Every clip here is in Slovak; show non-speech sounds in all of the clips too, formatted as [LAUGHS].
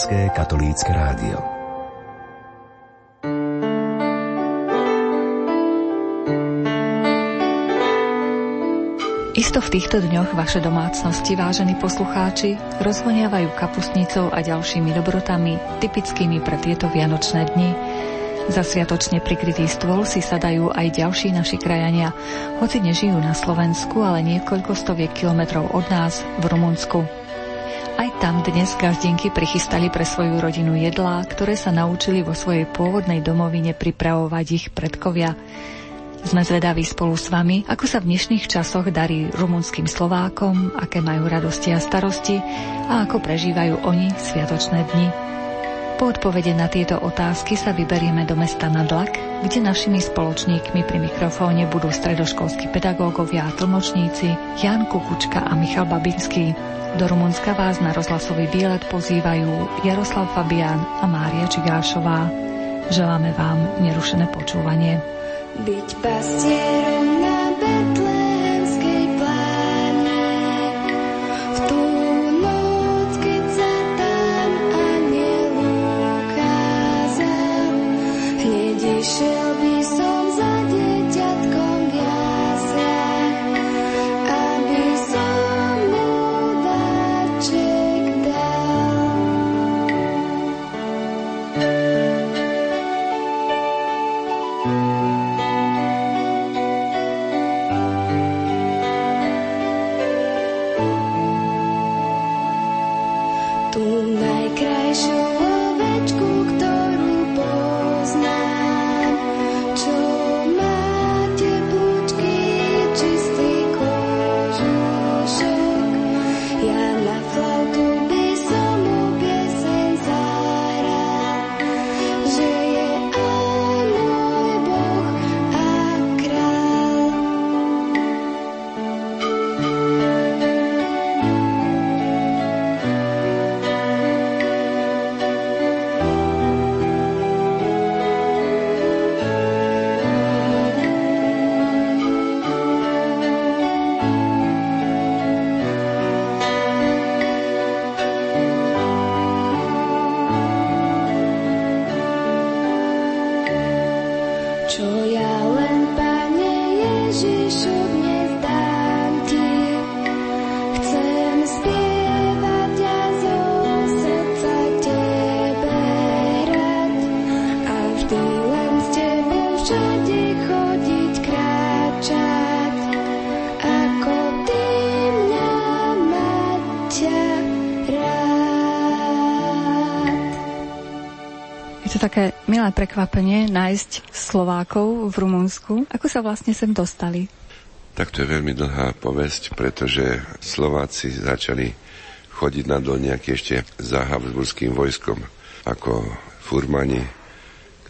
Slovenské katolícke rádio Isto v týchto dňoch vaše domácnosti, vážení poslucháči, rozvoniavajú kapustnicou a ďalšími dobrotami, typickými pre tieto vianočné dni. Za sviatočne prikrytý stôl si sadajú aj ďalší naši krajania, hoci nežijú na Slovensku, ale niekoľko stoviek kilometrov od nás v Rumunsku. Tam dnes gazdinky prichystali pre svoju rodinu jedlá, ktoré sa naučili vo svojej pôvodnej domovine pripravovať ich predkovia. Sme zvedaví spolu s vami, ako sa v dnešných časoch darí rumunským Slovákom, aké majú radosti a starosti a ako prežívajú oni sviatočné dni. Po odpovede na tieto otázky sa vyberieme do mesta Nadlak, kde našimi spoločníkmi pri mikrofóne budú stredoškolskí pedagógovia a tlmočníci Jan Kukučka a Michal Babinský. Do Rumunska vás na rozhlasový výlet pozývajú Jaroslav Fabián a Mária Čigášová. Želáme vám nerušené počúvanie. Byť pastierom také milé prekvapenie nájsť Slovákov v Rumunsku. Ako sa vlastne sem dostali? Tak to je veľmi dlhá povesť, pretože Slováci začali chodiť na dolniaky ešte za Habsburským vojskom ako furmani,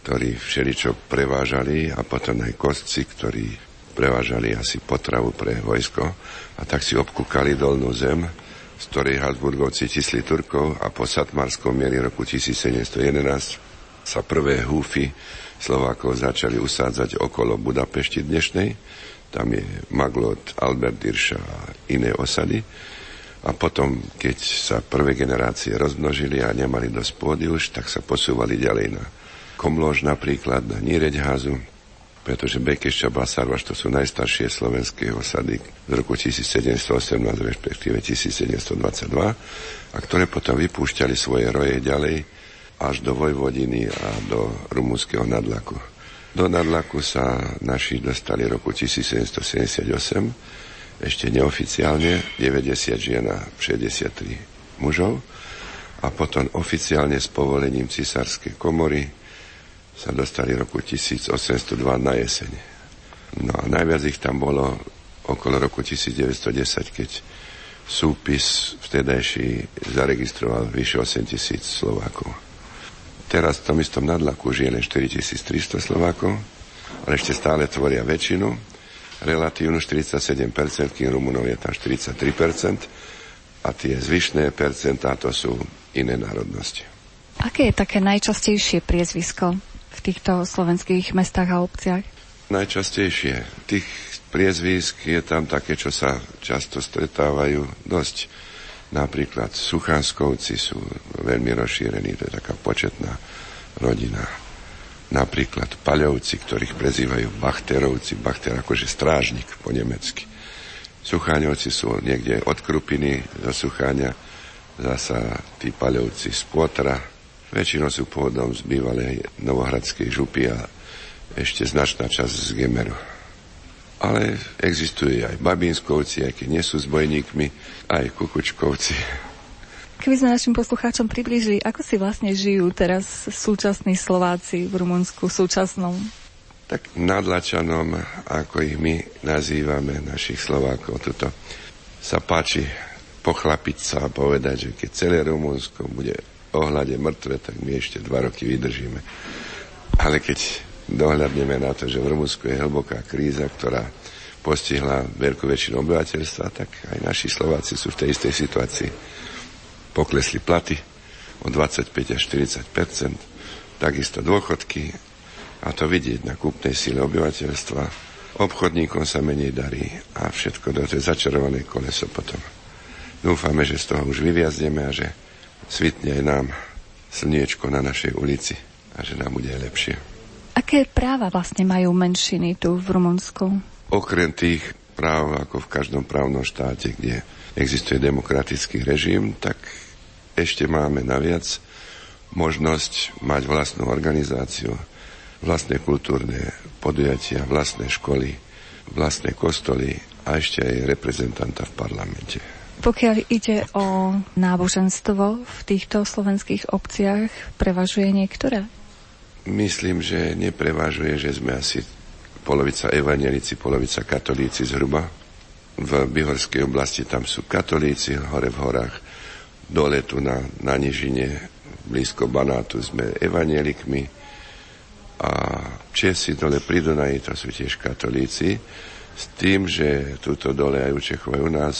ktorí všeličo prevážali a potom aj kostci, ktorí prevážali asi potravu pre vojsko a tak si obkúkali dolnú zem, z ktorej Habsburgovci tisli Turkov a po Satmarskom mieri roku 1711 sa prvé húfy Slovákov začali usádzať okolo Budapešti dnešnej. Tam je Maglot, Albert Dirša a iné osady. A potom, keď sa prvé generácie rozmnožili a nemali dosť pôdy už, tak sa posúvali ďalej na Komlož napríklad, na Níreďházu, pretože Bekešťa, Basarvaš to sú najstaršie slovenské osady z roku 1718, respektíve 1722, a ktoré potom vypúšťali svoje roje ďalej až do Vojvodiny a do rumúnskeho nadlaku. Do nadlaku sa naši dostali roku 1778, ešte neoficiálne, 90 žien a 63 mužov a potom oficiálne s povolením cisárskej komory sa dostali roku 1802 na jeseň. No a najviac ich tam bolo okolo roku 1910, keď súpis vtedajší zaregistroval vyše 8 tisíc Slovákov. Teraz v tom istom nadlaku žije len 4300 Slovákov, ale ešte stále tvoria väčšinu, relatívnu 47%, kým Rumunov je tam 43%, a tie zvyšné percentá to sú iné národnosti. Aké je také najčastejšie priezvisko v týchto slovenských mestách a obciach? Najčastejšie. Tých priezvisk je tam také, čo sa často stretávajú dosť Napríklad Suchanskovci sú veľmi rozšírení, to je taká početná rodina. Napríklad Paľovci, ktorých prezývajú Bachterovci, Bachter akože strážnik po nemecky. Sucháňovci sú niekde od Krupiny do Sucháňa, zasa tí Paľovci z Potra. Väčšinou sú pôvodom z bývalej Novohradskej župy a ešte značná časť z Gemeru. Ale existujú aj Babínskovci, aj keď nie sú zbojníkmi, aj Kukučkovci. Keby sme našim poslucháčom približili, ako si vlastne žijú teraz súčasní Slováci v Rumunsku, súčasnom? Tak nadlačanom, ako ich my nazývame, našich Slovákov, toto sa páči pochlapiť sa a povedať, že keď celé Rumunsko bude ohľade mŕtve, tak my ešte dva roky vydržíme. Ale keď dohľadneme na to, že v Rumunsku je hlboká kríza, ktorá postihla veľkú väčšinu obyvateľstva, tak aj naši Slováci sú v tej istej situácii. Poklesli platy o 25 až 40 takisto dôchodky a to vidieť na kúpnej síle obyvateľstva. Obchodníkom sa menej darí a všetko do tej začarované koleso potom. Dúfame, že z toho už vyviazneme a že svitne aj nám slniečko na našej ulici a že nám bude lepšie. Aké práva vlastne majú menšiny tu v Rumunsku? Okrem tých práv, ako v každom právnom štáte, kde existuje demokratický režim, tak ešte máme naviac možnosť mať vlastnú organizáciu, vlastné kultúrne podujatia, vlastné školy, vlastné kostoly a ešte aj reprezentanta v parlamente. Pokiaľ ide o náboženstvo v týchto slovenských obciach, prevažuje niektoré? Myslím, že neprevážuje, že sme asi polovica evanielici, polovica katolíci zhruba. V Bihorskej oblasti tam sú katolíci, hore v horách, dole tu na, na nižine, blízko Banátu sme evanielikmi. A Česi dole pri Dunaji, to sú tiež katolíci, s tým, že túto dole aj u Čechov aj u nás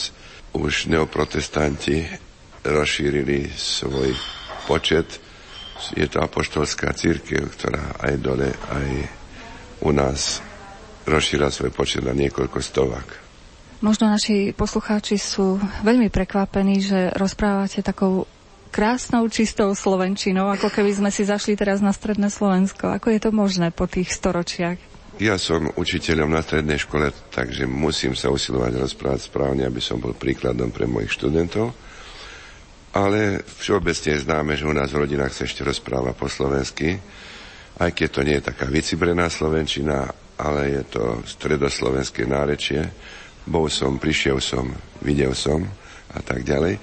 už neoprotestanti rozšírili svoj počet je to apoštolská církev, ktorá aj dole, aj u nás rozšíra svoj počet na niekoľko stovák. Možno naši poslucháči sú veľmi prekvapení, že rozprávate takou krásnou, čistou slovenčinou, ako keby sme si zašli teraz na stredné Slovensko. Ako je to možné po tých storočiach? Ja som učiteľom na strednej škole, takže musím sa usilovať rozprávať správne, aby som bol príkladom pre mojich študentov ale všeobecne je známe, že u nás v rodinách sa ešte rozpráva po slovensky, aj keď to nie je taká vycibrená slovenčina, ale je to stredoslovenské nárečie. Bol som, prišiel som, videl som a tak ďalej.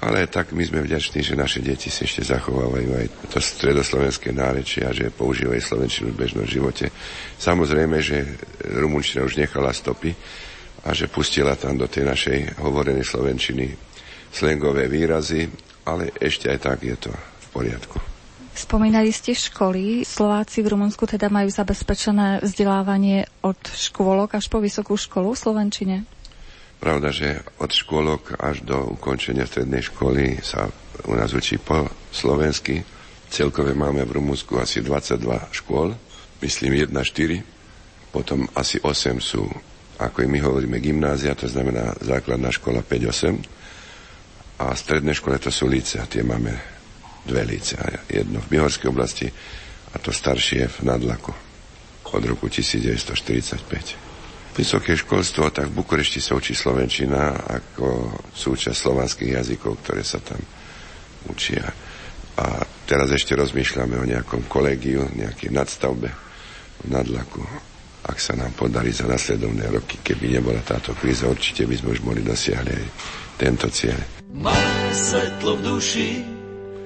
Ale tak my sme vďační, že naše deti si ešte zachovávajú aj to stredoslovenské nárečie a že používajú slovenčinu v bežnom živote. Samozrejme, že rumunčina už nechala stopy a že pustila tam do tej našej hovorenej slovenčiny slengové výrazy, ale ešte aj tak je to v poriadku. Spomínali ste školy. Slováci v Rumunsku teda majú zabezpečené vzdelávanie od škôlok až po vysokú školu v Slovenčine? Pravda, že od škôlok až do ukončenia strednej školy sa u nás učí po slovensky. Celkové máme v Rumunsku asi 22 škôl, myslím 1-4. Potom asi 8 sú, ako my hovoríme, gymnázia, to znamená základná škola 5-8 a stredné škole to sú a tie máme dve líce. Jedno v Bihorskej oblasti a to staršie v Nadlaku od roku 1945. Vysoké školstvo, tak v Bukurešti sa učí Slovenčina ako súčasť slovanských jazykov, ktoré sa tam učia. A teraz ešte rozmýšľame o nejakom kolegiu, nejakej nadstavbe v Nadlaku. Ak sa nám podarí za nasledovné roky, keby nebola táto kríza, určite by sme už mohli dosiahli aj tento cieľ. Malé svetlo v duši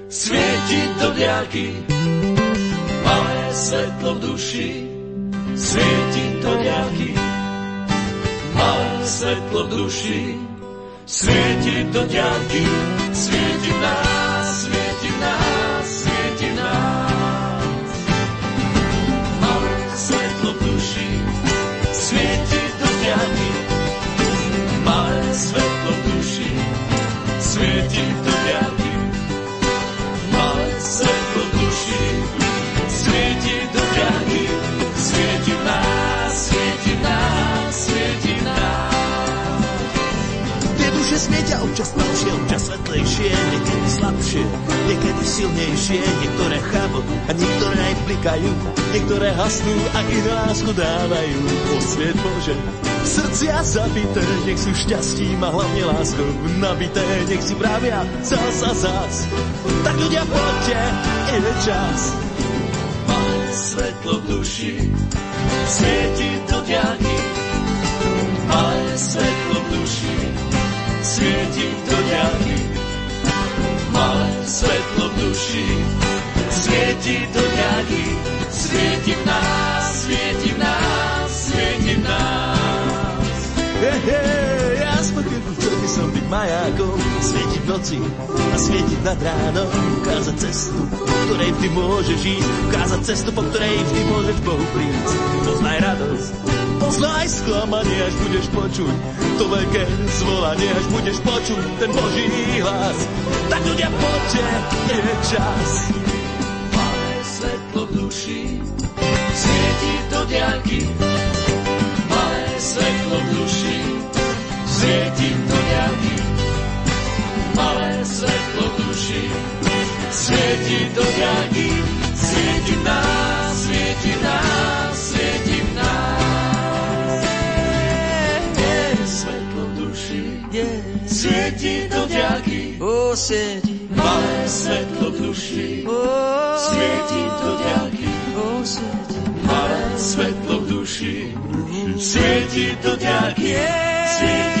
svieti do diaľky. Malé svetlo v duši svieti do diaľky. Malé svetlo v duši svieti do diaľky. Svieti v nás, že smie ťa občas tmavšie, občas svetlejšie, niekedy slabšie, niekedy silnejšie, niektoré chápu a niektoré aj blikajú, niektoré hasnú a iné lásku dávajú. Posviet Bože, srdcia zabité, nech sú šťastím a hlavne láskou nabité, nech si pravia zás a zás. Tak ľudia poďte, je čas. Malé svetlo v duši svieti do diaľky. Malé svetlo svieti do diaľky. Malé svetlo v duši svieti do diaľky. Svieti v nás, svieti v nás, svieti nás. Hey, hey, ja spokojný, chcel by som byť majákom, svietiť v noci a svietiť nad ránom, ukázať cestu, po ktorej vždy môžeš ísť, ukázať cestu, po ktorej vždy môžeš Bohu prísť. Poznaj radosť, poznaj sklamanie, až budeš počuť to veľké zvolanie, až budeš počuť ten Boží hlas. Tak ľudia, poďte, je čas. Malé svetlo v duši svieti do diaľky. Malé svetlo v duši svieti do diaľky. Malé svetlo duši svieti do diaľky. Svieti nás, svieti nás, svieti nás. Svetlo duši svieti do svieti, Malé svetlo duši svieti do svieti, Malé svetlo duši svieti do diaľky. Svieti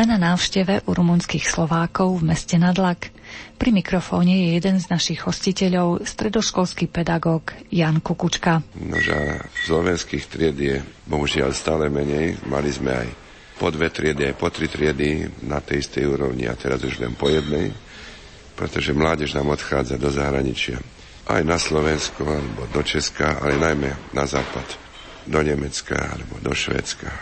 Sme na návšteve u rumunských Slovákov v meste Nadlak. Pri mikrofóne je jeden z našich hostiteľov, stredoškolský pedagóg Jan Kukučka. Nože slovenských tried je bohužiaľ stále menej. Mali sme aj po dve triedy, aj po tri triedy na tej istej úrovni a teraz už len po jednej, pretože mládež nám odchádza do zahraničia. Aj na Slovensko, alebo do Česka, ale najmä na západ, do Nemecka, alebo do Švédska.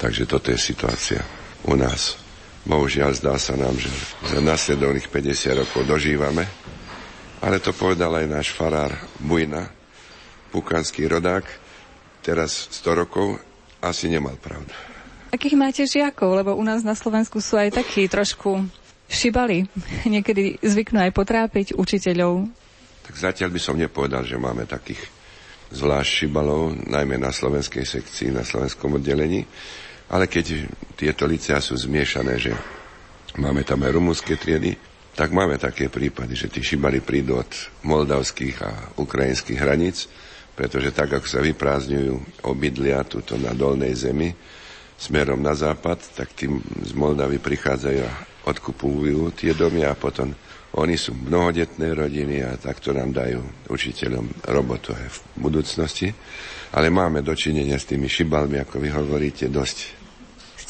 Takže toto je situácia u nás. Bohužiaľ zdá sa nám, že za nasledovných 50 rokov dožívame, ale to povedal aj náš farár Bujna, pukanský rodák, teraz 100 rokov, asi nemal pravdu. Akých máte žiakov? Lebo u nás na Slovensku sú aj takí trošku šibali. [LAUGHS] Niekedy zvyknú aj potrápiť učiteľov. Tak zatiaľ by som nepovedal, že máme takých zvlášť šibalov, najmä na slovenskej sekcii, na slovenskom oddelení. Ale keď tieto licea sú zmiešané, že máme tam aj rumúnske triedy, tak máme také prípady, že tí šibali prídu od moldavských a ukrajinských hraníc, pretože tak, ako sa vyprázdňujú obydlia tuto na dolnej zemi, smerom na západ, tak tým z Moldavy prichádzajú a odkupujú tie domy a potom oni sú mnohodetné rodiny a takto nám dajú učiteľom robotu aj v budúcnosti. Ale máme dočinenia s tými šibalmi, ako vy hovoríte, dosť.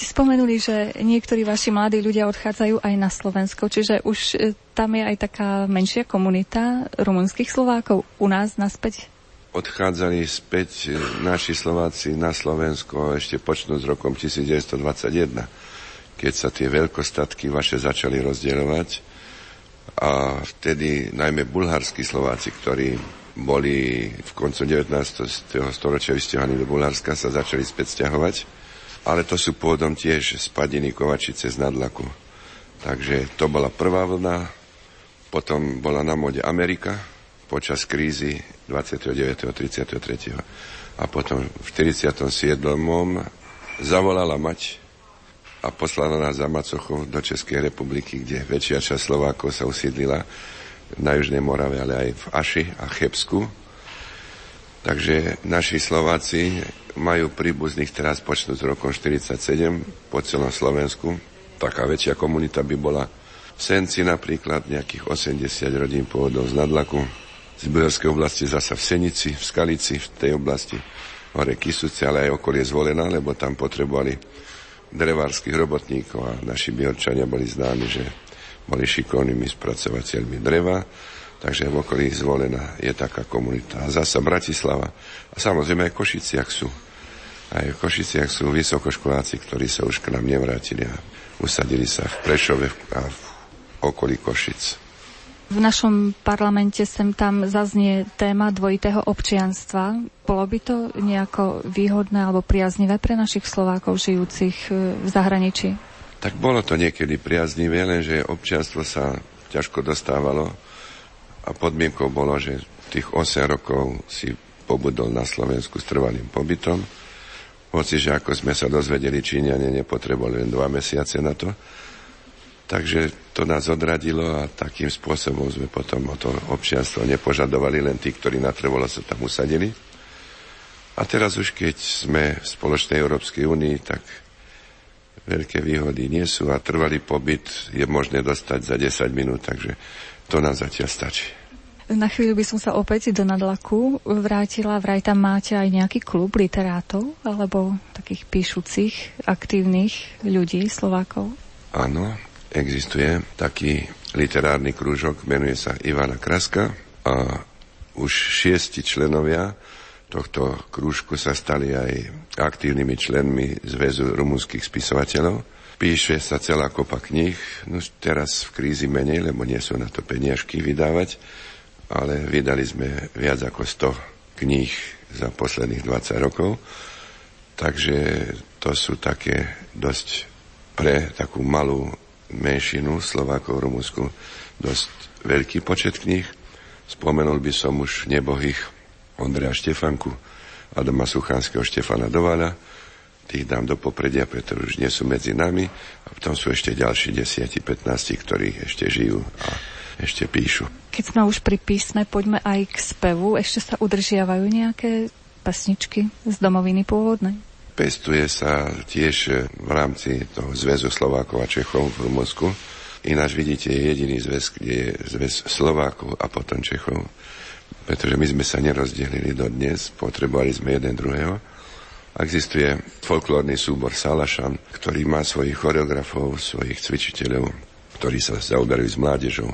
Ste spomenuli, že niektorí vaši mladí ľudia odchádzajú aj na Slovensko, čiže už e, tam je aj taká menšia komunita rumunských Slovákov u nás naspäť. Odchádzali späť e, naši Slováci na Slovensko ešte počnúť s rokom 1921, keď sa tie veľkostatky vaše začali rozdielovať a vtedy najmä bulharskí Slováci, ktorí boli v koncu 19. storočia vysťahovaní do Bulharska, sa začali späť stiahovať. Ale to sú pôvodom tiež z Padiny Kovačice z Nadlaku. Takže to bola prvá vlna, potom bola na mode Amerika počas krízy 29. 33. A potom v 47. zavolala mať a poslala nás za Macochov do Českej republiky, kde väčšia časť Slovákov sa usídlila na Južnej Morave, ale aj v Aši a Chebsku. Takže naši Slováci majú príbuzných teraz počnúť s rokom 47 po celom Slovensku. Taká väčšia komunita by bola v Senci napríklad, nejakých 80 rodín pôvodov z Nadlaku, z Bujorskej oblasti zasa v Senici, v Skalici, v tej oblasti. hore Kisuce, ale aj okolie zvolená, lebo tam potrebovali drevárskych robotníkov a naši biorčania boli známi, že boli šikovnými spracovateľmi dreva, takže v okolí zvolená je taká komunita. A zasa Bratislava a samozrejme aj v Košiciach sú. Aj v Košiciach sú vysokoškoláci, ktorí sa už k nám nevrátili a usadili sa v Prešove a v okolí Košic. V našom parlamente sem tam zaznie téma dvojitého občianstva. Bolo by to nejako výhodné alebo priaznivé pre našich Slovákov žijúcich e, v zahraničí? Tak bolo to niekedy priaznivé, lenže občianstvo sa ťažko dostávalo a podmienkou bolo, že tých 8 rokov si pobudol na Slovensku s trvalým pobytom. Hoci, že ako sme sa dozvedeli, Číňania nepotrebovali len dva mesiace na to, Takže to nás odradilo a takým spôsobom sme potom o to občianstvo nepožadovali, len tí, ktorí natrvalo sa tam usadili. A teraz už keď sme v spoločnej Európskej únii, tak veľké výhody nie sú a trvalý pobyt je možné dostať za 10 minút, takže to nám zatiaľ stačí. Na chvíľu by som sa opäť do Nadlaku vrátila. Vraj tam máte aj nejaký klub literátov alebo takých píšucich, aktívnych ľudí, Slovákov? Áno, existuje taký literárny krúžok, menuje sa Ivana Kraska a už šiesti členovia tohto krúžku sa stali aj aktívnymi členmi Zväzu rumunských spisovateľov. Píše sa celá kopa kníh, no teraz v krízi menej, lebo nie sú na to peniažky vydávať, ale vydali sme viac ako 100 kníh za posledných 20 rokov. Takže to sú také dosť pre takú malú menšinu Slovákov v dosť veľký počet kníh. Spomenul by som už nebohých Ondreja Štefanku, Adama Suchánskeho, Štefana Dovala, tých dám do popredia, pretože už nie sú medzi nami a potom sú ešte ďalší 10-15, ktorí ešte žijú a ešte píšu. Keď sme už pri písme, poďme aj k spevu. Ešte sa udržiavajú nejaké pesničky z domoviny pôvodnej? Pestuje sa tiež v rámci toho zväzu Slovákov a Čechov v Rumunsku. Ináč vidíte, je jediný zväz, kde je zväz Slovákov a potom Čechov. Pretože my sme sa nerozdelili dodnes, potrebovali sme jeden druhého. Existuje folklórny súbor Salašan, ktorý má svojich choreografov, svojich cvičiteľov, ktorí sa zaoberajú s mládežou,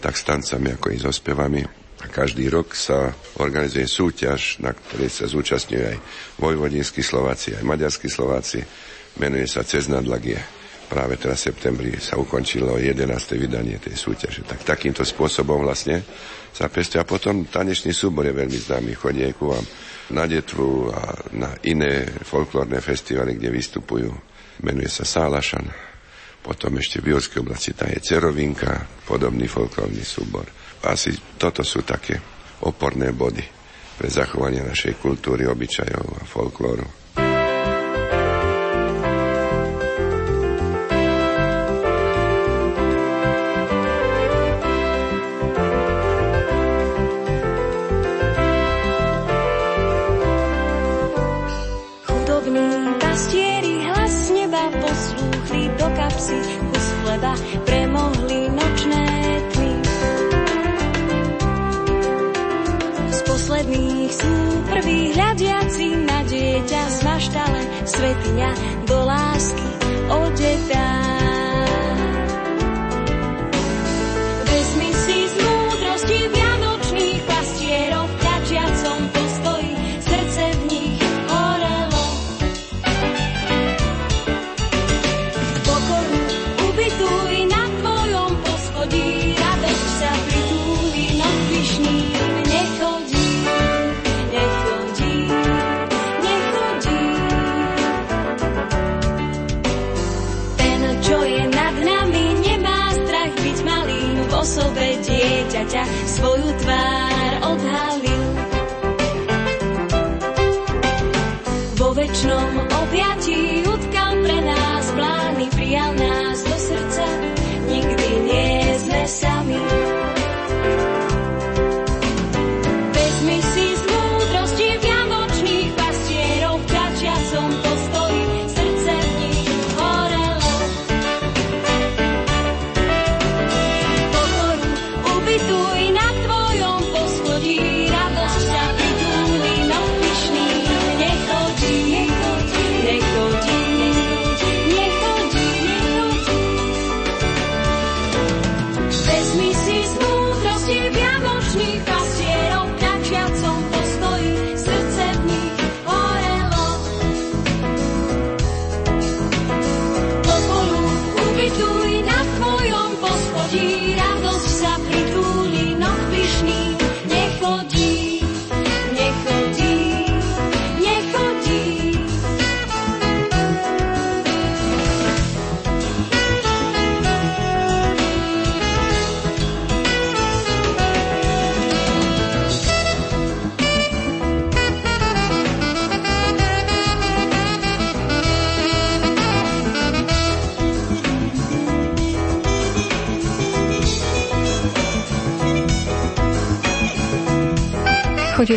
tak s tancami, ako i so spevami. A každý rok sa organizuje súťaž, na ktorej sa zúčastňujú aj vojvodinskí Slováci, aj maďarskí Slováci. Menuje sa Cez nadlagie. Práve teraz v septembri sa ukončilo 11. vydanie tej súťaže. Tak takýmto spôsobom vlastne sa pestí. A potom tanečný súbor je veľmi známy. Chodí ku vám na Detvu a na iné folklórne festivaly, kde vystupujú. Menuje sa Sálašan. Potom ešte v Bielskej oblasti tá je Cerovinka, podobný folklórny súbor. Asi toto sú také oporné body pre zachovanie našej kultúry, obyčajov a folklóru.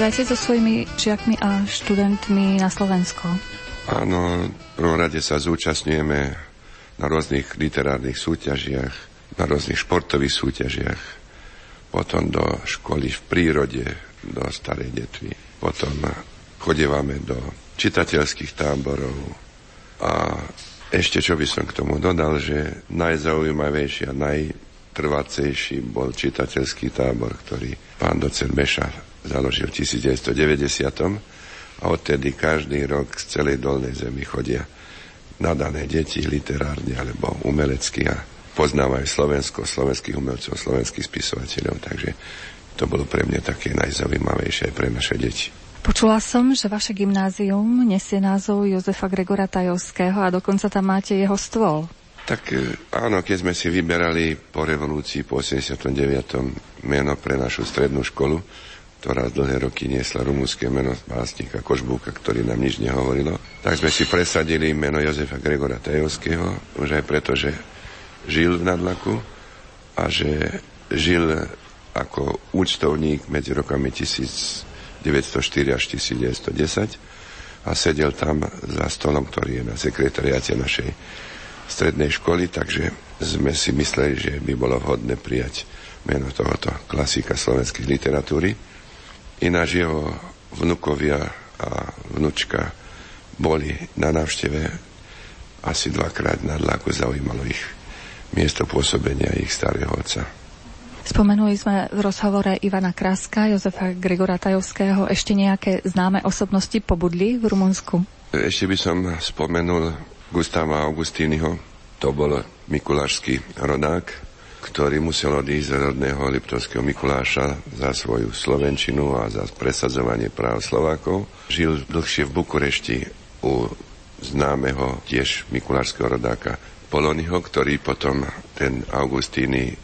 Chodívate so svojimi žiakmi a študentmi na Slovensko? Áno, v prvom rade sa zúčastňujeme na rôznych literárnych súťažiach, na rôznych športových súťažiach, potom do školy v prírode, do Starej Detvy, potom chodívame do čitateľských táborov a ešte čo by som k tomu dodal, že najzaujímavejší a najtrvacejší bol čitateľský tábor, ktorý pán docent Bešar založil v 1990 a odtedy každý rok z celej dolnej zemi chodia nadané deti literárne alebo umelecky a poznávajú Slovensko, slovenských umelcov, slovenských spisovateľov, takže to bolo pre mňa také najzaujímavejšie aj pre naše deti. Počula som, že vaše gymnázium nesie názov Jozefa Gregora Tajovského a dokonca tam máte jeho stôl. Tak e, áno, keď sme si vyberali po revolúcii, po 89. meno pre našu strednú školu, ktorá dlhé roky niesla rumúnske meno básnika Kožbúka, ktorý nám nič nehovorilo, tak sme si presadili meno Jozefa Gregora Tajovského, už aj preto, že žil v Nadlaku a že žil ako účtovník medzi rokami 1904 až 1910 a sedel tam za stolom, ktorý je na sekretariáte našej strednej školy, takže sme si mysleli, že by bolo vhodné prijať meno tohoto klasika slovenskej literatúry. Ináč jeho vnukovia a vnučka boli na návšteve asi dvakrát na dlaku, zaujímalo ich miesto pôsobenia ich starého otca. Spomenuli sme v rozhovore Ivana Kraska, Jozefa Gregora Tajovského. Ešte nejaké známe osobnosti pobudli v Rumunsku? Ešte by som spomenul Gustava Augustínyho. To bol mikulášsky rodák, ktorý musel odísť z rodného Liptovského Mikuláša za svoju slovenčinu a za presadzovanie práv Slovákov. Žil dlhšie v Bukurešti u známeho tiež mikulášského rodáka Polonyho, ktorý potom ten Augustíny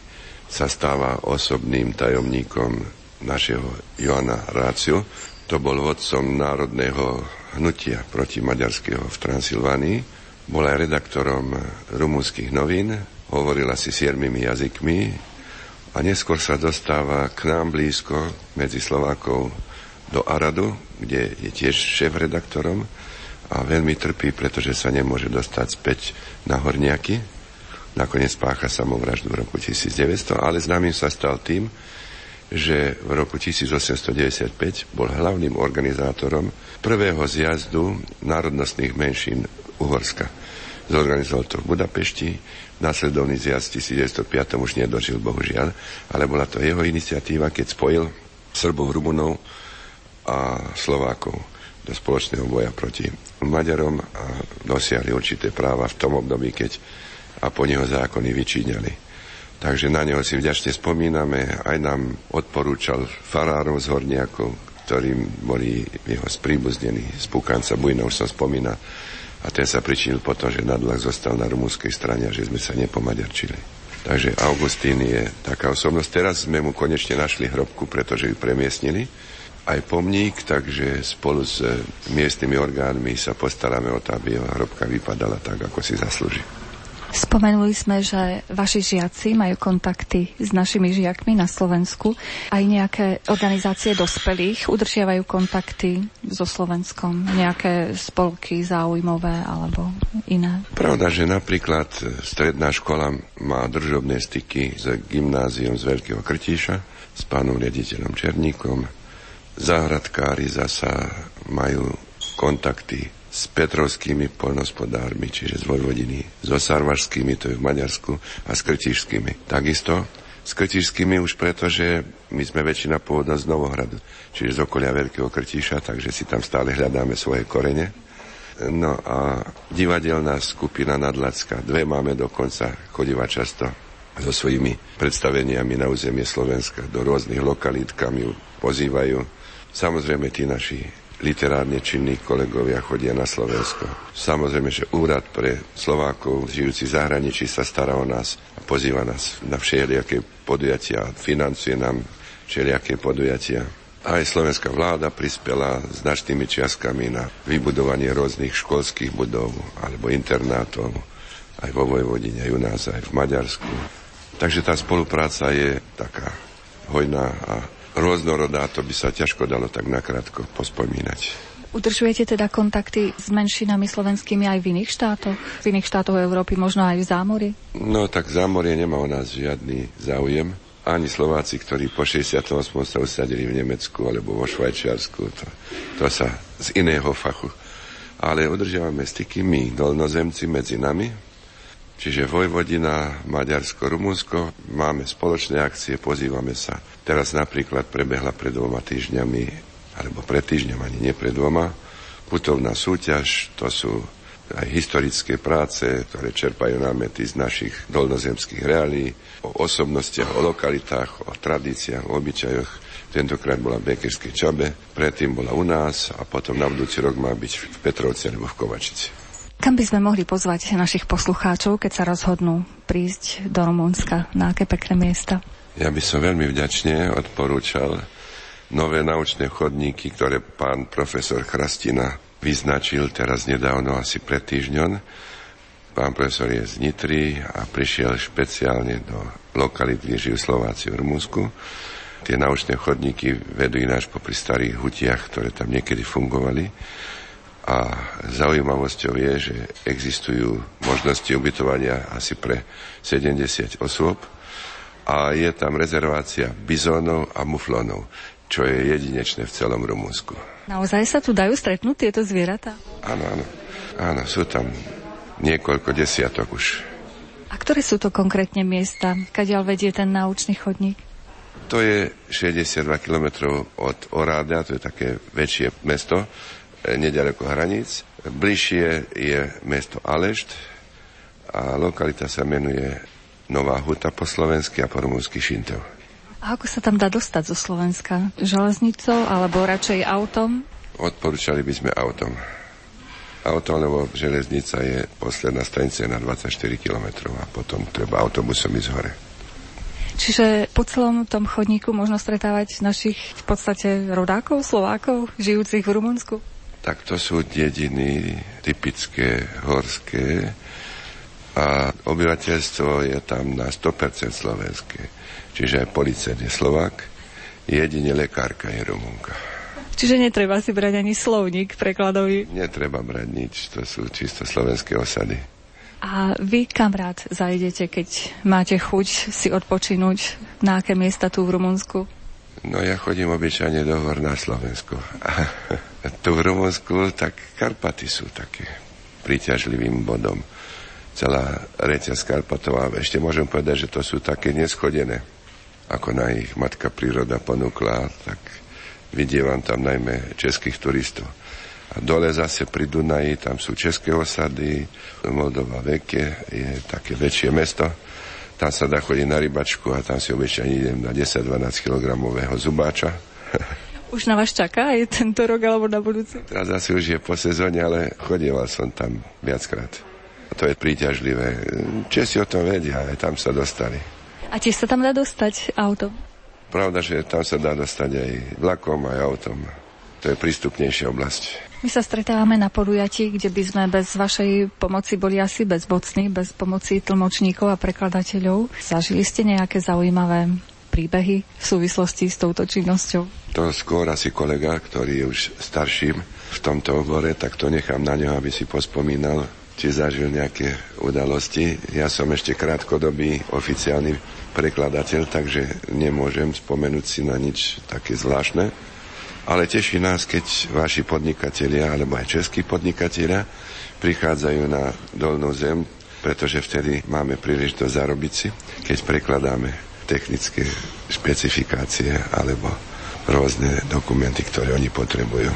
sa stáva osobným tajomníkom našeho Joana Ráciu. To bol vodcom národného hnutia proti maďarského v Transylvánii. Bol aj redaktorom rumúnskych novín hovoril asi siedmimi jazykmi a neskôr sa dostáva k nám blízko medzi Slovákov do Aradu, kde je tiež šéf-redaktorom a veľmi trpí, pretože sa nemôže dostať späť na Horniaky. Nakoniec pácha samovraždu v roku 1900, ale známym sa stal tým, že v roku 1895 bol hlavným organizátorom prvého zjazdu národnostných menšín Uhorska. Zorganizoval to v Budapešti, Následovný zjazd 1905 už nedožil, bohužiaľ, ale bola to jeho iniciatíva, keď spojil Srbov, Rumunov a Slovákov do spoločného boja proti Maďarom a dosiahli určité práva v tom období, keď a po neho zákony vyčíňali. Takže na neho si vďačne spomíname, aj nám odporúčal farárov z Horniakov, ktorým boli jeho spríbuznení. Bujna, už som spomínal, a ten sa pričinil potom, že nadlak zostal na rumúnskej strane a že sme sa nepomaďarčili. Takže Augustín je taká osobnosť. Teraz sme mu konečne našli hrobku, pretože ju premiestnili. Aj pomník, takže spolu s miestnymi orgánmi sa postaráme o to, aby jeho hrobka vypadala tak, ako si zaslúži. Spomenuli sme, že vaši žiaci majú kontakty s našimi žiakmi na Slovensku. Aj nejaké organizácie dospelých udržiavajú kontakty so Slovenskom? Nejaké spolky záujmové alebo iné? Pravda, že napríklad stredná škola má držobné styky s gymnáziom z Veľkého Krtíša, s pánom riaditeľom Černíkom. Záhradkári zasa majú kontakty s petrovskými poľnospodármi, čiže z Vojvodiny, so sarvašskými, to je v Maďarsku, a s krtišskými. Takisto s krtišskými už preto, že my sme väčšina pôvodná z Novohradu, čiže z okolia Veľkého Krtíša, takže si tam stále hľadáme svoje korene. No a divadelná skupina Nadlacka, dve máme dokonca, chodíva často so svojimi predstaveniami na územie Slovenska do rôznych lokalít, kam ju pozývajú. Samozrejme, tí naši literárne činní kolegovia chodia na Slovensko. Samozrejme, že úrad pre Slovákov žijúci v zahraničí sa stará o nás a pozýva nás na všelijaké podujatia, financuje nám všelijaké podujatia. Aj slovenská vláda prispela značnými čiastkami na vybudovanie rôznych školských budov alebo internátov aj vo Vojvodine, aj u nás, aj v Maďarsku. Takže tá spolupráca je taká hojná a rôznorodá, to by sa ťažko dalo tak nakrátko pospomínať. Udržujete teda kontakty s menšinami slovenskými aj v iných štátoch? V iných štátoch Európy, možno aj v zámori? No tak zámorie nemá u nás žiadny záujem. Ani Slováci, ktorí po 68. sa usadili v Nemecku alebo vo Švajčiarsku, to, to sa z iného fachu. Ale udržiavame styky my, dolnozemci medzi nami, čiže Vojvodina, Maďarsko, Rumunsko, máme spoločné akcie, pozývame sa. Teraz napríklad prebehla pred dvoma týždňami alebo pred týždňom, ani nie pred dvoma. Putovná súťaž, to sú aj historické práce, ktoré čerpajú námety z našich dolnozemských reálí, o osobnostiach, o lokalitách, o tradíciách, o obyčajoch. Tentokrát bola v Bekerskej Čabe, predtým bola u nás a potom na budúci rok má byť v Petrovci alebo v Kovačici. Kam by sme mohli pozvať našich poslucháčov, keď sa rozhodnú prísť do Rumunska? Na aké pekné miesta? Ja by som veľmi vďačne odporúčal nové naučné chodníky, ktoré pán profesor Chrastina vyznačil teraz nedávno, asi pred týždňom. Pán profesor je z Nitry a prišiel špeciálne do lokality, kde žijú Slováci v Rumunsku. Tie naučné chodníky vedú ináč popri starých hutiach, ktoré tam niekedy fungovali. A zaujímavosťou je, že existujú možnosti ubytovania asi pre 70 osôb a je tam rezervácia bizónov a muflónov čo je jedinečné v celom Rumunsku. Naozaj sa tu dajú stretnúť tieto zvieratá? Áno, áno. Áno, sú tam niekoľko desiatok už. A ktoré sú to konkrétne miesta, kadiaľ vedie ten naučný chodník? To je 62 km od Oráda, to je také väčšie mesto, nedaleko hraníc. Bližšie je mesto Alešt a lokalita sa menuje Nová Huta po slovensky a po rumúnsky Šintev. A ako sa tam dá dostať zo Slovenska? Železnicou alebo radšej autom? Odporúčali by sme autom. Autom, lebo železnica je posledná stanica na 24 km a potom treba autobusom ísť hore. Čiže po celom tom chodníku možno stretávať našich v podstate rodákov, Slovákov, žijúcich v Rumunsku? Tak to sú dediny typické, horské a obyvateľstvo je tam na 100% slovenské. Čiže aj policajt je Slovák, jedine lekárka je Rumunka. Čiže netreba si brať ani slovník prekladový? Netreba brať nič, to sú čisto slovenské osady. A vy kam rád zajdete, keď máte chuť si odpočinúť? Na aké miesta tu v Rumunsku? No ja chodím obyčajne do hor na Slovensku. [LAUGHS] A tu v Rumunsku tak Karpaty sú také príťažlivým bodom. Celá reťaz Karpatová. Ešte môžem povedať, že to sú také neschodené ako na ich matka príroda ponúkla, tak vidievam tam najmä českých turistov. A dole zase pri Dunaji, tam sú české osady, Moldova Veke je také väčšie mesto, tam sa dá chodiť na rybačku a tam si obyčajne idem na 10-12 kg zubáča. [LAUGHS] Už na vás čaká aj tento rok alebo na budúci? Teraz asi už je po sezóne, ale chodieval som tam viackrát. A to je príťažlivé. Česi o tom vedia, aj tam sa dostali. A tiež sa tam dá dostať autom? Pravda, že tam sa dá dostať aj vlakom, aj autom. To je prístupnejšia oblasť. My sa stretávame na podujatí, kde by sme bez vašej pomoci boli asi bezmocní, bez pomoci tlmočníkov a prekladateľov. Zažili ste nejaké zaujímavé príbehy v súvislosti s touto činnosťou? To skôr asi kolega, ktorý je už starším v tomto obore, tak to nechám na neho, aby si pospomínal, či zažil nejaké udalosti. Ja som ešte krátkodobý oficiálny prekladateľ, takže nemôžem spomenúť si na nič také zvláštne. Ale teší nás, keď vaši podnikatelia, alebo aj českí podnikatelia, prichádzajú na dolnú zem, pretože vtedy máme príležitosť zarobiť si, keď prekladáme technické špecifikácie alebo rôzne dokumenty, ktoré oni potrebujú.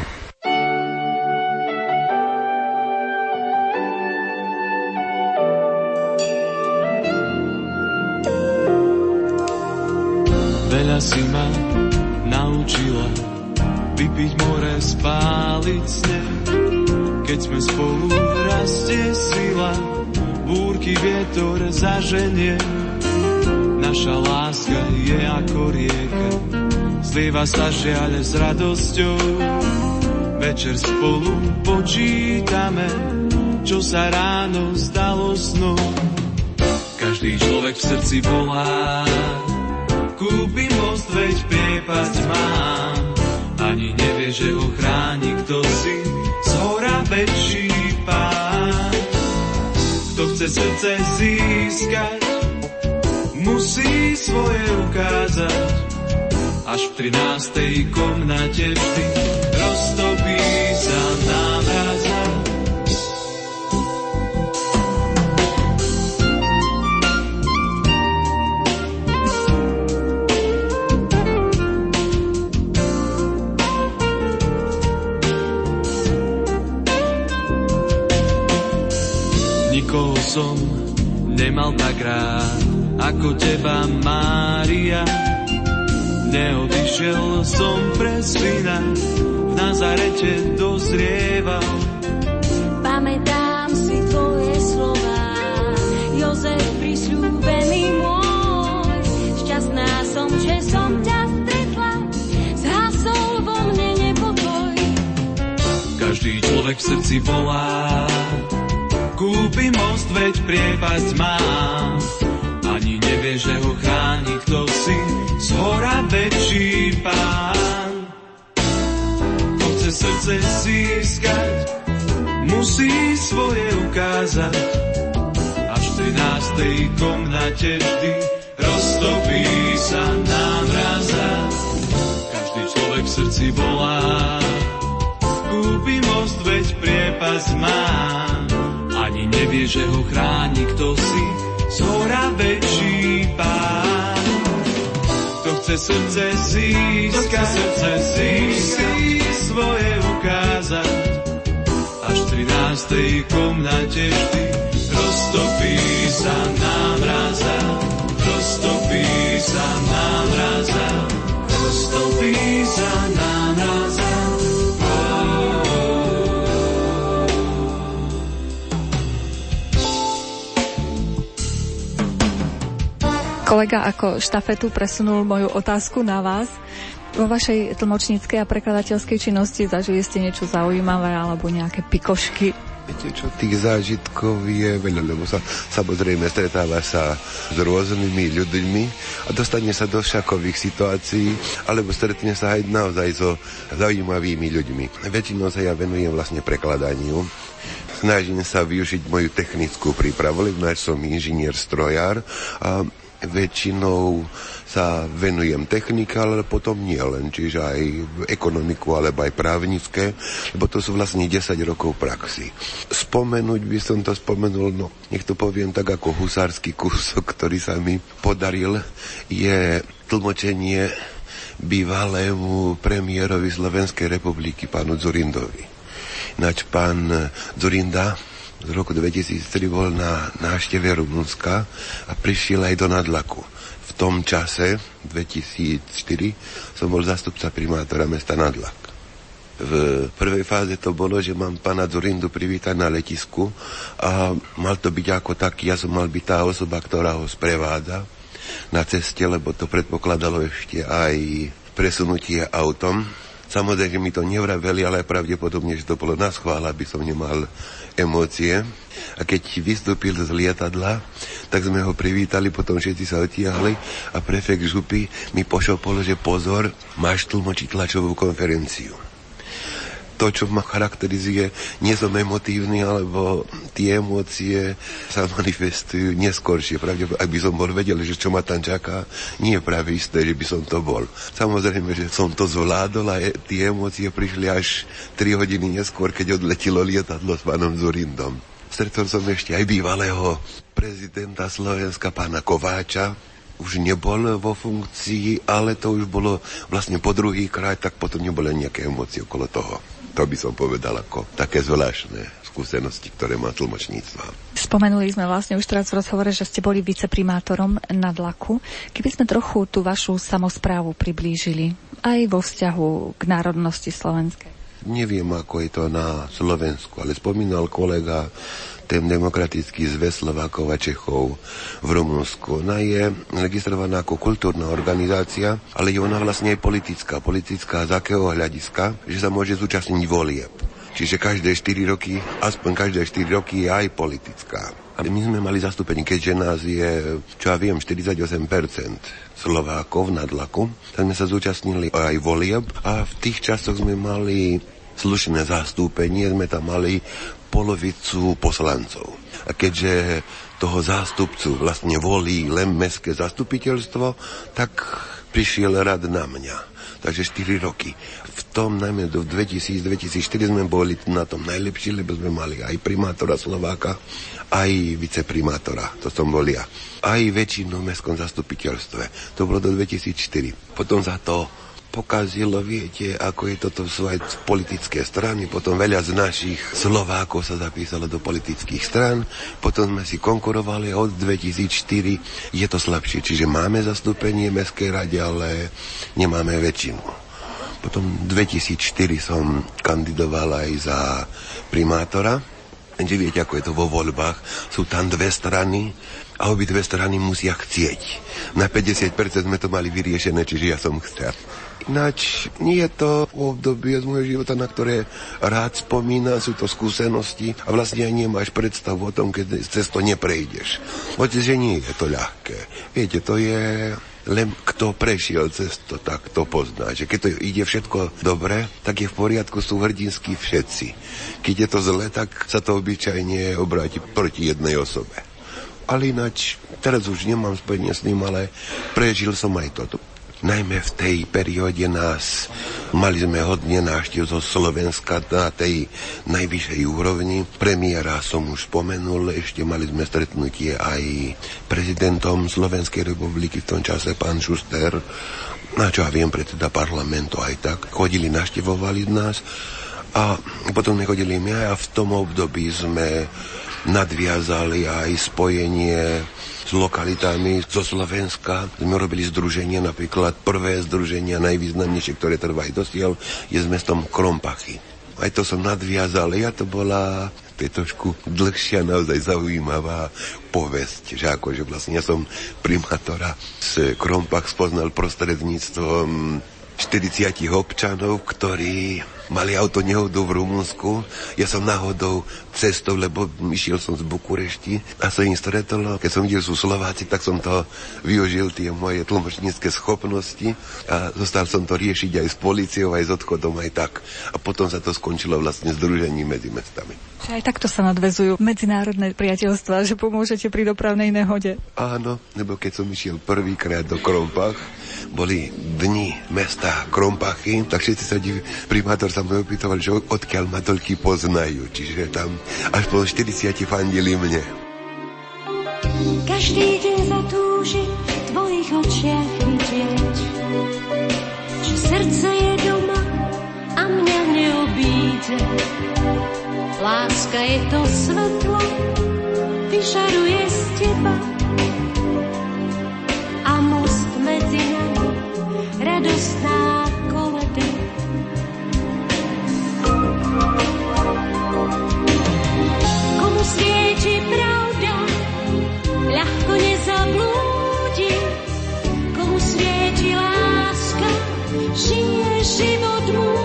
Veľa si ma naučila vypiť more, spáliť sneh. Keď sme spolu rastie sila, búrky vietor zaženie. Naša láska je ako rieka, zlieva sa žiaľ s radosťou. Večer spolu počítame, čo sa ráno zdalo snom. Každý človek v srdci volá, Kúpi most, veď priepasť mám. Ani nevie, že ho chráni kto si, z hora väčší pán. Kto chce srdce získať, musí svoje ukázať. Až v 13. komnate vždy roztopí sa námraza. Som nemal tak rád, ako teba, Mária. Neodišiel som pre syna, v Nazarete dozrieval. Pamätám si tvoje slova, Jozef prisľúbený môj. Šťastná som, že som ťa stretla, zhasol vo mne nepokoj. Každý človek v srdci volá, kúpi most, veď priepasť mám. Ani nevie, že ho chráni kto si, z hora väčší pán. Kto chce srdce získať, musí svoje ukázať. Až v 13. komnate vždy roztopí sa námraza. Každý človek v srdci volá, kúpi most, veď priepasť má. Nevie, že ho chráni kto si, z hora väčší pán. Kto chce srdce získať, srdce získať, svoje ukázať. Až v 13. komnate vždy roztopí sa námraza, Kolega ako štafetu presunul moju otázku na vás. Vo vašej tlmočníckej a prekladateľskej činnosti zažili ste niečo zaujímavé alebo nejaké pikošky? Viete čo, tých zážitkov je veľa, lebo sa samozrejme stretáva sa s rôznymi ľuďmi a dostane sa do šakových situácií, alebo stretne sa aj naozaj so zaujímavými ľuďmi. Väčšinou sa ja venujem vlastne prekladaniu snažím sa využiť moju technickú prípravu, lebo som inžinier strojár a väčšinou sa venujem technike, ale potom nie len, čiže aj ekonomiku, alebo aj právnické, lebo to sú vlastne 10 rokov praxi. Spomenúť by som to spomenul, no nech to poviem tak ako husársky kúsok, ktorý sa mi podaril, je tlmočenie bývalému premiérovi Slovenskej republiky, pánu Zurindovi. Nač pán Zurinda z roku 2003 bol na návšteve Rumunska a prišiel aj do Nadlaku. V tom čase, 2004, som bol zastupca primátora mesta Nadlak. V prvej fáze to bolo, že mám pána Zurindu privítať na letisku a mal to byť ako taký, ja som mal byť tá osoba, ktorá ho sprevádza na ceste, lebo to predpokladalo ešte aj presunutie autom. Samozrejme, mi to nevraveli, ale pravdepodobne, že to bolo na schvál, aby som nemal emócie. A keď vystúpil z lietadla, tak sme ho privítali, potom všetci sa otiahli a prefekt župy mi pošopol, že pozor, máš tlmočiť tlačovú konferenciu to, čo ma charakterizuje, nie som emotívny, alebo tie emócie sa [LAUGHS] manifestujú neskôršie. Pravde, ak by som bol vedel, že čo ma tam čaká, nie je práve isté, že by som to bol. Samozrejme, že som to zvládol a tie emócie prišli až 3 hodiny neskôr, keď odletilo lietadlo s pánom Zurindom. Stretol som ešte aj bývalého prezidenta Slovenska, pána Kováča, už nebol vo funkcii, ale to už bolo vlastne po druhý krát, tak potom neboli nejaké emócie okolo toho. To by som povedal ako také zvláštne skúsenosti, ktoré má tlmočníctva. Spomenuli sme vlastne už teraz v rozhovore, že ste boli viceprimátorom na Dlaku. Keby sme trochu tú vašu samozprávu priblížili aj vo vzťahu k národnosti slovenskej. Neviem, ako je to na Slovensku, ale spomínal kolega ten demokratický zväz Slovákov a Čechov v Rumunsku. Ona je registrovaná ako kultúrna organizácia, ale je ona vlastne aj politická. Politická z akého hľadiska, že sa môže zúčastniť volieb. Čiže každé 4 roky, aspoň každé 4 roky je aj politická. A my sme mali zastúpenie, keďže nás je, čo ja viem, 48% Slovákov na dlaku, tak sme sa zúčastnili aj volieb a v tých časoch sme mali slušné zastúpenie, sme tam mali polovicu poslancov. A keďže toho zástupcu vlastne volí len mestské zastupiteľstvo, tak prišiel rad na mňa. Takže 4 roky. V tom najmä do 2000-2004 sme boli na tom najlepší, lebo sme mali aj primátora Slováka, aj viceprimátora, to som bol ja. Aj väčšinu v mestskom zastupiteľstve. To bolo do 2004. Potom za to pokazilo, viete, ako je toto sú aj politické strany, potom veľa z našich Slovákov sa zapísalo do politických stran, potom sme si konkurovali od 2004 je to slabšie, čiže máme zastúpenie v Mestskej rade, ale nemáme väčšinu. Potom 2004 som kandidoval aj za primátora, Lenže viete, ako je to vo voľbách. Sú tam dve strany a obidve strany musia chcieť. Na 50% sme to mali vyriešené, čiže ja som chcel. Ináč nie je to obdobie z môjho života, na ktoré rád spomína, sú to skúsenosti a vlastne aj nemáš predstavu o tom, keď cez to neprejdeš. Hoď, že nie je to ľahké. Viete, to je len kto prešiel cez to, tak to pozná. Že keď to ide všetko dobre, tak je v poriadku, sú hrdinskí všetci. Keď je to zle, tak sa to obyčajne obráti proti jednej osobe. Ale ináč, teraz už nemám spojenie s ním, ale prežil som aj toto najmä v tej perióde nás, mali sme hodne návštev zo Slovenska na tej najvyššej úrovni. Premiéra som už spomenul, ešte mali sme stretnutie aj prezidentom Slovenskej republiky v tom čase, pán Šuster, na čo ja viem, predseda parlamentu aj tak. Chodili, naštevovali nás a potom sme chodili my a v tom období sme nadviazali aj spojenie s lokalitami zo Slovenska. Sme robili združenie, napríklad prvé združenie, najvýznamnejšie, ktoré trvá aj dosiaľ, je s mestom Krompachy. Aj to som nadviazal, ja to bola to je trošku dlhšia, naozaj zaujímavá povesť, že akože vlastne ja som primátora z Krompach spoznal prostredníctvom 40 občanov, ktorí mali auto nehodu v Rumunsku. Ja som náhodou cestou, lebo išiel som z Bukurešti a som im stretol. Keď som videl, sú Slováci, tak som to využil, tie moje tlmočnícke schopnosti a zostal som to riešiť aj s policiou, aj s odchodom, aj tak. A potom sa to skončilo vlastne združením medzi mestami. Že aj takto sa nadvezujú medzinárodné priateľstva, že pomôžete pri dopravnej nehode. Áno, lebo keď som išiel prvýkrát do Krompach, boli dni mesta Krompachy, tak všetci sa div... primátor sa mi opýtoval, že odkiaľ ma toľky poznajú. Čiže tam až po 40 fandili mne. Každý deň zatúži v tvojich očiach vidieť, že srdce je doma a mňa neobíde. Láska je to svetlo, vyšaruje z teba a most medzi nami radostná žije život môj.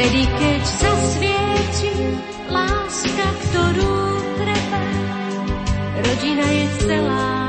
Vtedy, keď zasvieti láska, ktorú treba, rodina je celá.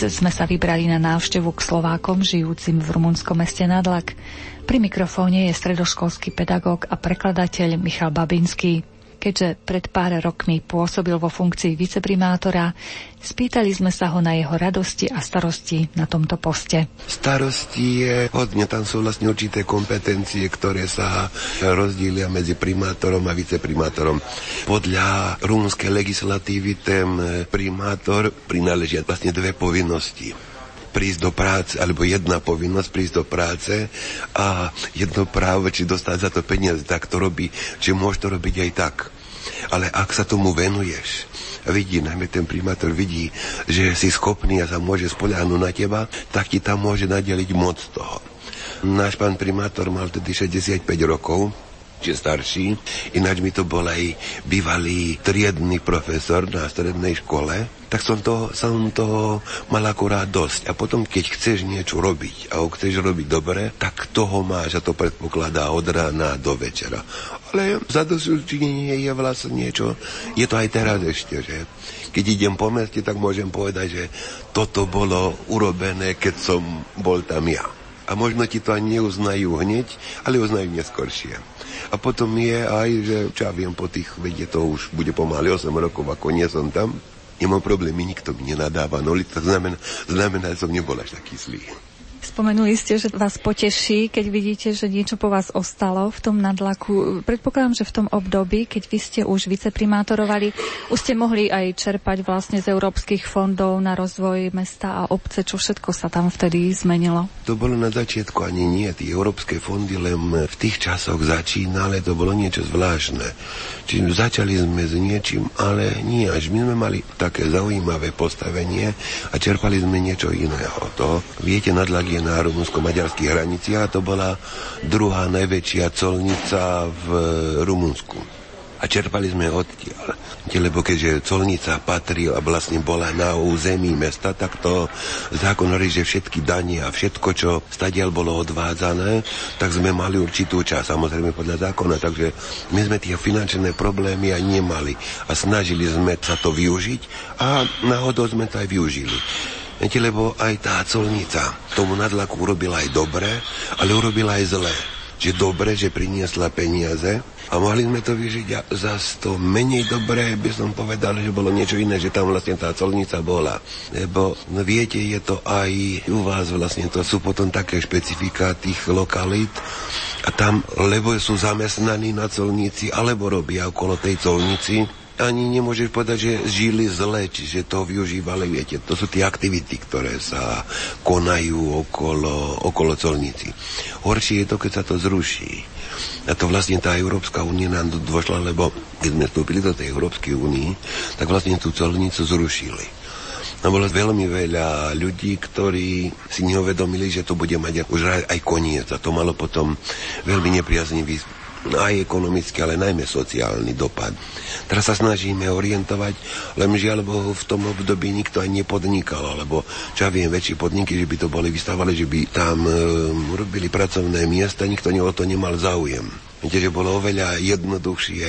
Dnes sme sa vybrali na návštevu k Slovákom žijúcim v rumunskom meste Nadlak. Pri mikrofóne je stredoškolský pedagóg a prekladateľ Michal Babinský. Keďže pred pár rokmi pôsobil vo funkcii viceprimátora, spýtali sme sa ho na jeho radosti a starosti na tomto poste. Starosti je hodne, tam sú vlastne určité kompetencie, ktoré sa rozdília medzi primátorom a viceprimátorom. Podľa rumúnskej legislatívy ten primátor prináležia vlastne dve povinnosti prísť do práce, alebo jedna povinnosť prísť do práce a jedno právo, či dostať za to peniaze, tak to robí, či môže to robiť aj tak. Ale ak sa tomu venuješ, vidí, najmä ten primátor vidí, že si schopný a sa môže spoľahnúť na teba, tak ti tam môže nadeliť moc toho. Náš pán primátor mal tedy 65 rokov, či starší. Ináč mi to bol aj bývalý triedny profesor na strednej škole, tak som to, som to mal akurát dosť. A potom, keď chceš niečo robiť a ho chceš robiť dobre, tak toho máš a to predpokladá od rána do večera. Ale za dosúčinenie je vlastne niečo, je to aj teraz ešte, že keď idem po meste, tak môžem povedať, že toto bolo urobené, keď som bol tam ja. A možno ti to ani neuznajú hneď, ale uznajú neskôršie. A potom je aj, že čo ja viem, po tých, vedie to už bude pomaly 8 rokov, ako nie som tam, nemám problémy, nikto mi nenadáva, no to znamená, znamená, že som nebol až taký zlý. Spomenuli ste, že vás poteší, keď vidíte, že niečo po vás ostalo v tom nadlaku. Predpokladám, že v tom období, keď vy ste už viceprimátorovali, už ste mohli aj čerpať vlastne z európskych fondov na rozvoj mesta a obce, čo všetko sa tam vtedy zmenilo. To bolo na začiatku ani nie. Tie európske fondy len v tých časoch začínali, to bolo niečo zvláštne. Čiže začali sme s niečím, ale nie až. My sme mali také zaujímavé postavenie a čerpali sme niečo iného. To, viete, nadlak je na rumunsko-maďarských hraniciach a to bola druhá najväčšia colnica v Rumunsku. A čerpali sme odtiaľ. Lebo keďže colnica patrila, vlastne bola na území mesta, tak to zákon hovorí, že všetky danie a všetko, čo stadiaľ bolo odvádzané, tak sme mali určitú časť, samozrejme podľa zákona. Takže my sme tie finančné problémy aj nemali. A snažili sme sa to využiť a náhodou sme to aj využili. Viete, lebo aj tá colnica tomu nadlaku urobila aj dobre, ale urobila aj zle. Že dobre, že priniesla peniaze a mohli sme to vyžiť za to menej dobré, by som povedal, že bolo niečo iné, že tam vlastne tá colnica bola. Lebo no viete, je to aj u vás vlastne, to sú potom také špecifika tých lokalít a tam, lebo sú zamestnaní na colnici, alebo robia okolo tej colnici, ani nemôžeš povedať, že žili zle, čiže to využívali, viete, to sú tie aktivity, ktoré sa konajú okolo, okolo colnici. Horšie je to, keď sa to zruší. A to vlastne tá Európska únia nám dôšla, lebo keď sme vstúpili do tej Európskej únii, tak vlastne tú colnicu zrušili. No bolo veľmi veľa ľudí, ktorí si neuvedomili, že to bude mať už aj koniec a to malo potom veľmi nepriaznivý aj ekonomický, ale najmä sociálny dopad. Teraz sa snažíme orientovať, len žiaľ Bohu v tom období nikto aj nepodnikal, alebo čo ja viem, väčšie podniky, že by to boli vystavali, že by tam e, robili pracovné miesta, nikto o to nemal záujem. Viete, že bolo oveľa jednoduchšie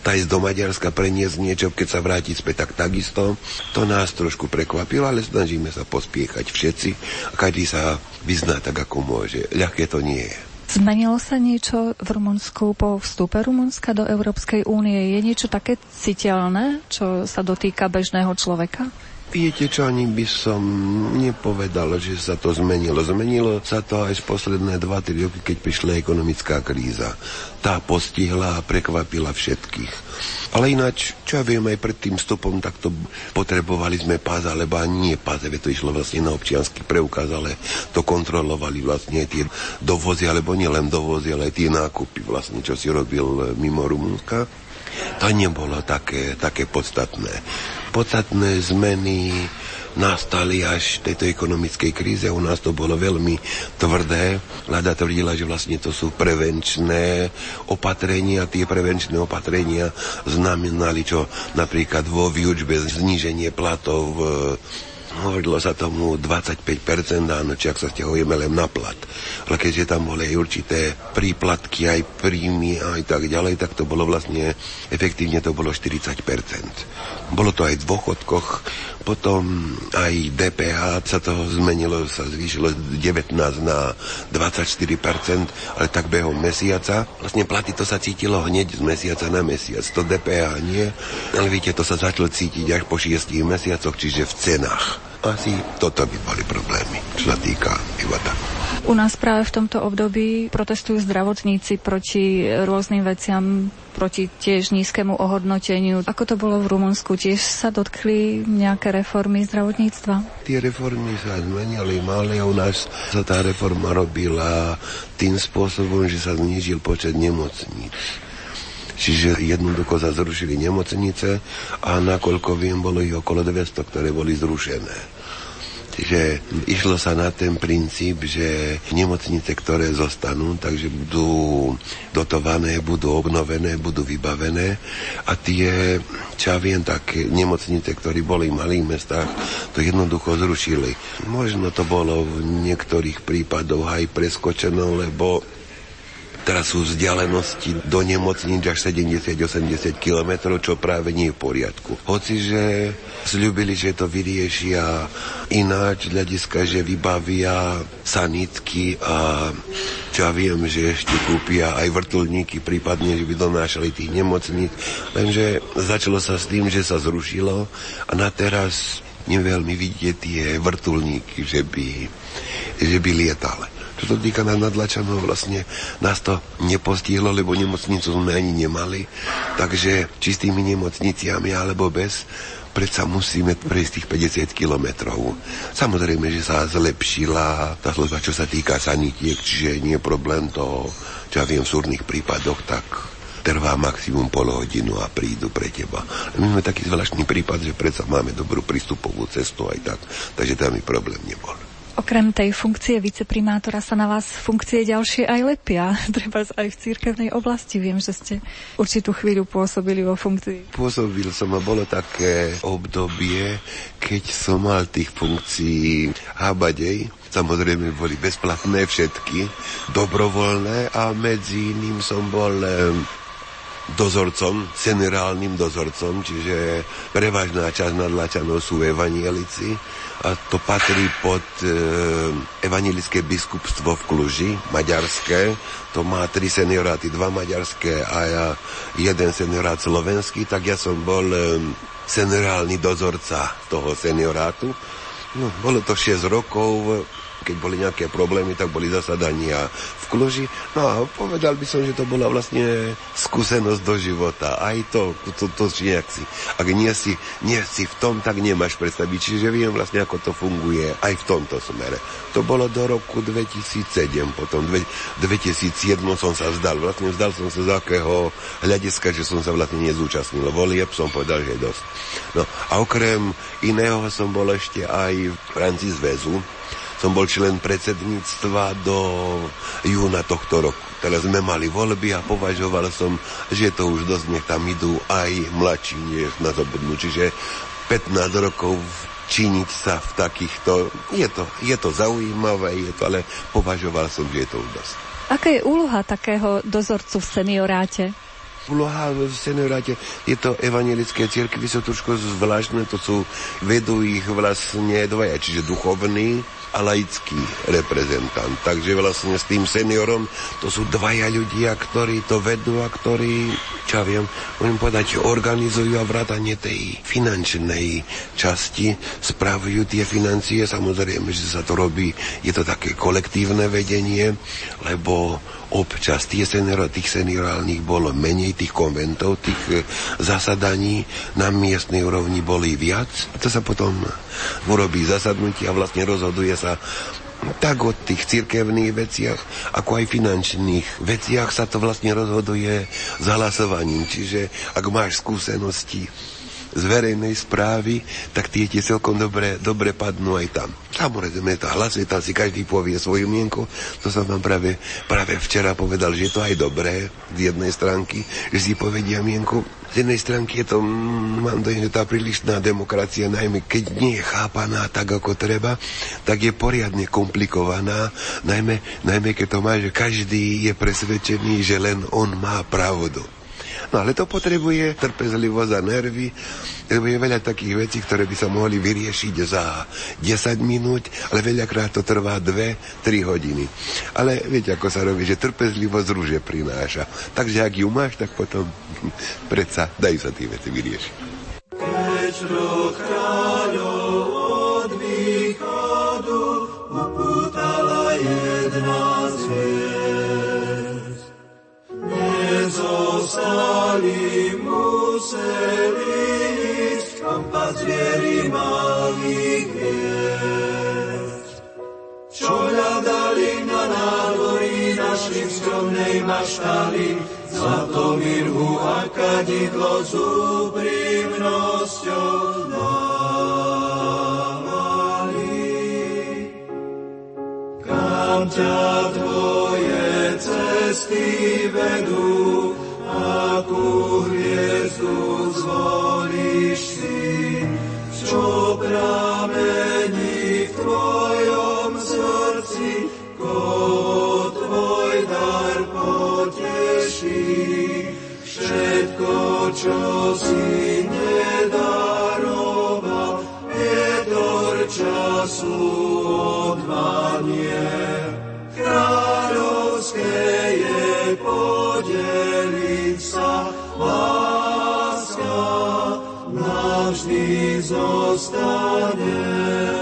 ísť do Maďarska, preniesť niečo, keď sa vrátiť späť, tak takisto. To nás trošku prekvapilo, ale snažíme sa pospiechať všetci a každý sa vyzná tak, ako môže. Ľahké to nie je. Zmenilo sa niečo v Rumunsku po vstupe Rumunska do Európskej únie? Je niečo také citeľné, čo sa dotýka bežného človeka? Viete čo, ani by som nepovedal, že sa to zmenilo. Zmenilo sa to aj z posledné 2-3 roky, keď prišla ekonomická kríza. Tá postihla a prekvapila všetkých. Ale ináč, čo ja viem, aj pred tým vstupom takto potrebovali sme pás, alebo ani nie pás, to išlo vlastne na občiansky preukaz, ale to kontrolovali vlastne tie dovozy, alebo nielen dovozy, ale aj tie nákupy vlastne, čo si robil mimo Rumunska. To nebolo také, také podstatné podstatné zmeny nastali až v tejto ekonomickej kríze. U nás to bolo veľmi tvrdé. Vláda tvrdila, že vlastne to sú prevenčné opatrenia. Tie prevenčné opatrenia znamenali, čo napríklad vo výučbe zníženie platov hovorilo sa tomu 25%, áno, či ak sa stiahujeme len na plat. Ale keďže tam boli aj určité príplatky, aj príjmy, aj tak ďalej, tak to bolo vlastne, efektívne to bolo 40%. Bolo to aj v dôchodkoch, potom aj DPH sa to zmenilo, sa zvýšilo z 19 na 24%, ale tak behom mesiaca. Vlastne platy to sa cítilo hneď z mesiaca na mesiac. To DPH nie, ale viete, to sa začalo cítiť až po 6 mesiacoch, čiže v cenách. Asi toto by boli problémy, čo sa týka života. U nás práve v tomto období protestujú zdravotníci proti rôznym veciam, proti tiež nízkemu ohodnoteniu. Ako to bolo v Rumunsku? Tiež sa dotkli nejaké reformy zdravotníctva? Tie reformy sa zmenili, ale u nás sa tá reforma robila tým spôsobom, že sa znížil počet nemocníc. Čiže jednoducho sa zrušili nemocnice a nakoľko viem, bolo ich okolo 200, ktoré boli zrušené. Čiže išlo sa na ten princíp, že nemocnice, ktoré zostanú, takže budú dotované, budú obnovené, budú vybavené a tie, čo ja viem, tak nemocnice, ktoré boli v malých mestách, to jednoducho zrušili. Možno to bolo v niektorých prípadoch aj preskočeno, lebo Teraz sú vzdialenosti do nemocníc až 70-80 km, čo práve nie je v poriadku. Hoci, že slúbili, že to vyriešia ináč, hľadiska, že vybavia sanitky a čo ja viem, že ešte kúpia aj vrtulníky, prípadne, že by donášali tých nemocníc. Lenže začalo sa s tým, že sa zrušilo a na teraz neveľmi vidieť tie vrtulníky, že by, že by lietali. Čo to týka na nadlačanov, vlastne nás to nepostihlo, lebo nemocnicu sme ani nemali. Takže čistými nemocniciami alebo bez, predsa musíme prejsť tých 50 kilometrov. Samozrejme, že sa zlepšila tá služba, čo sa týka sanitiek, čiže nie je problém to, čo ja viem v súrnych prípadoch, tak trvá maximum pol hodinu a prídu pre teba. My máme taký zvláštny prípad, že predsa máme dobrú prístupovú cestu aj tak, takže tam mi problém nebol. Okrem tej funkcie viceprimátora sa na vás funkcie ďalšie aj lepia. [LAUGHS] Treba aj v církevnej oblasti. Viem, že ste určitú chvíľu pôsobili vo funkcii. Pôsobil som a bolo také obdobie, keď som mal tých funkcií hábadej. Samozrejme boli bezplatné všetky, dobrovoľné a medzi iným som bol dozorcom, seniorálnym dozorcom, čiže prevažná časť nadlačanov sú evanielici a to patrí pod e, evanilické biskupstvo v Kluži, maďarské. To má tri senioráty, dva maďarské a ja, jeden seniorát slovenský, tak ja som bol e, seniorálny dozorca toho seniorátu. No, bolo to 6 rokov, keď boli nejaké problémy, tak boli zasadania Kluži. No a povedal by som, že to bola vlastne skúsenosť do života. Aj to, to, to, to nejak si, ak nie si, nie si v tom, tak nemáš predstaviť. Čiže viem vlastne, ako to funguje aj v tomto smere. To bolo do roku 2007, potom 2007 som sa vzdal. Vlastne vzdal som sa z akého hľadiska, že som sa vlastne nezúčastnil volieb, som povedal, že je dosť. No a okrem iného som bol ešte aj v rámci zväzu, som bol člen predsedníctva do júna tohto roku. Teraz sme mali voľby a považoval som, že to už dosť nech tam idú aj mladší, než na zobudnú. Čiže 15 rokov činiť sa v takýchto... Je to, je to zaujímavé, je to, ale považoval som, že je to už dosť. Aká je úloha takého dozorcu v senioráte? úloha v senioráte je to evangelické cirkvy sú trošku zvláštne, to sú, vedú ich vlastne dvaja, čiže duchovný a laický reprezentant. Takže vlastne s tým seniorom to sú dvaja ľudia, ktorí to vedú a ktorí, čo ja viem, môžem povedať, organizujú a vrátanie tej finančnej časti, spravujú tie financie. Samozrejme, že sa to robí, je to také kolektívne vedenie, lebo občas tie senior, tých seniorálnych bolo menej, tých konventov, tých e, zasadaní na miestnej úrovni boli viac. A to sa potom urobí zasadnutie a vlastne rozhoduje sa tak o tých cirkevných veciach, ako aj finančných veciach sa to vlastne rozhoduje s hlasovaním. Čiže ak máš skúsenosti z verejnej správy, tak tie tie celkom dobre, dobre padnú aj tam. Samozrejme, to hlasuje, tam si každý povie svoju mienku. To som vám práve, práve včera povedal, že je to aj dobré z jednej stránky, že si povedia mienku. Z jednej stránky je to, mm, mám dojem, že tá prílišná demokracia, najmä keď nie je chápaná tak, ako treba, tak je poriadne komplikovaná, najmä, najmä keď to má, že každý je presvedčený, že len on má pravdu. No ale to potrebuje trpezlivosť a nervy, je veľa takých vecí, ktoré by sa mohli vyriešiť za 10 minút, ale veľakrát to trvá 2-3 hodiny. Ale viete, ako sa robí, že trpezlivosť rúže prináša. Takže ak ju máš, tak potom [LAUGHS] predsa dajú sa tie veci vyriešiť. Keď rok kráľov zostali museli ísť, kam pazvieri malých hviezd. Čo hľadali na nádvorí, našli v skromnej maštali, zlato mirhu a kadidlo s úprimnosťou dávali. Kam ťa tvoje cesty vedú, čo si nedaroval, vietor času odvanie. Kráľovské je podeliť sa láska navždy zostane.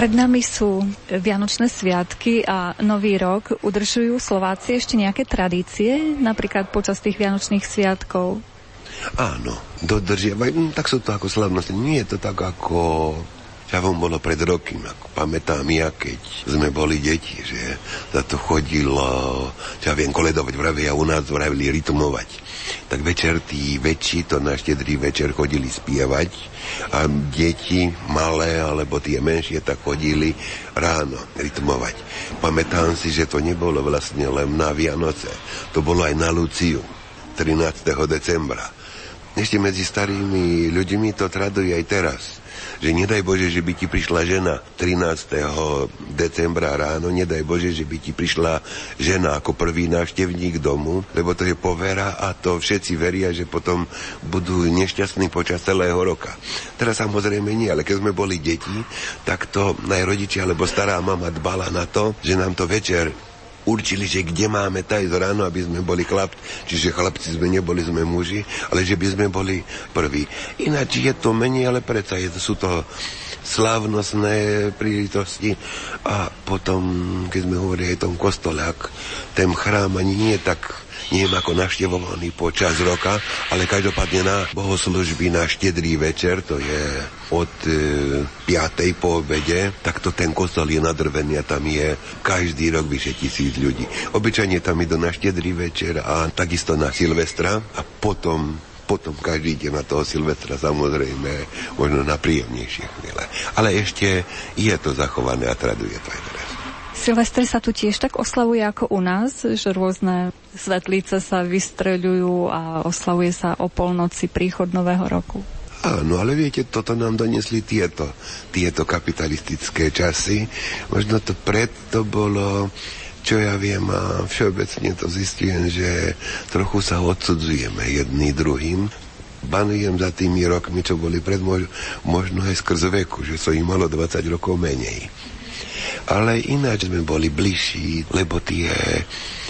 Pred nami sú Vianočné sviatky a Nový rok. Udržujú Slováci ešte nejaké tradície, napríklad počas tých Vianočných sviatkov? Áno, dodržiavajú, hm, tak sú to ako slavnosti. Nie je to tak ako vám bolo pred roky, ako pamätám ja, keď sme boli deti, že za to chodilo, čo viem, koledovať, vravia u nás vravili rytmovať. Tak večer tí väčší to na štedrý večer chodili spievať a deti malé alebo tie menšie tak chodili ráno rytmovať. Pamätám si, že to nebolo vlastne len na Vianoce, to bolo aj na Luciu 13. decembra. Ešte medzi starými ľuďmi to traduje aj teraz že nedaj Bože, že by ti prišla žena 13. decembra ráno, nedaj Bože, že by ti prišla žena ako prvý návštevník domu, lebo to je povera a to všetci veria, že potom budú nešťastní počas celého roka. Teraz samozrejme nie, ale keď sme boli deti, tak to aj alebo stará mama dbala na to, že nám to večer určili, že kde máme tajť ráno, aby sme boli chlapci. Čiže chlapci sme neboli, sme muži, ale že by sme boli prví. Ináč je to menej, ale predsa je, sú to slávnostné príležitosti a potom, keď sme hovorili aj tom kostole, ak ten chrám ani nie tak neviem ako navštevovaný počas roka, ale každopádne na bohoslužby na štedrý večer, to je od e, 5. po obede, tak to ten kostol je nadrvený a tam je každý rok vyše tisíc ľudí. Obyčajne tam idú na štedrý večer a takisto na Silvestra a potom potom každý ide na toho Silvestra samozrejme možno na príjemnejšie chvíle. Ale ešte je to zachované a traduje to aj teraz. Silvestr sa tu tiež tak oslavuje ako u nás, že rôzne svetlice sa vystreľujú a oslavuje sa o polnoci príchod nového roku. Áno, ale viete, toto nám donesli tieto, tieto kapitalistické časy. Možno to preto bolo, čo ja viem a všeobecne to zistujem, že trochu sa odsudzujeme jedný druhým. Banujem za tými rokmi, čo boli pred mož, možno aj skrz veku, že som im malo 20 rokov menej. Ale ináč sme boli bližší, lebo tie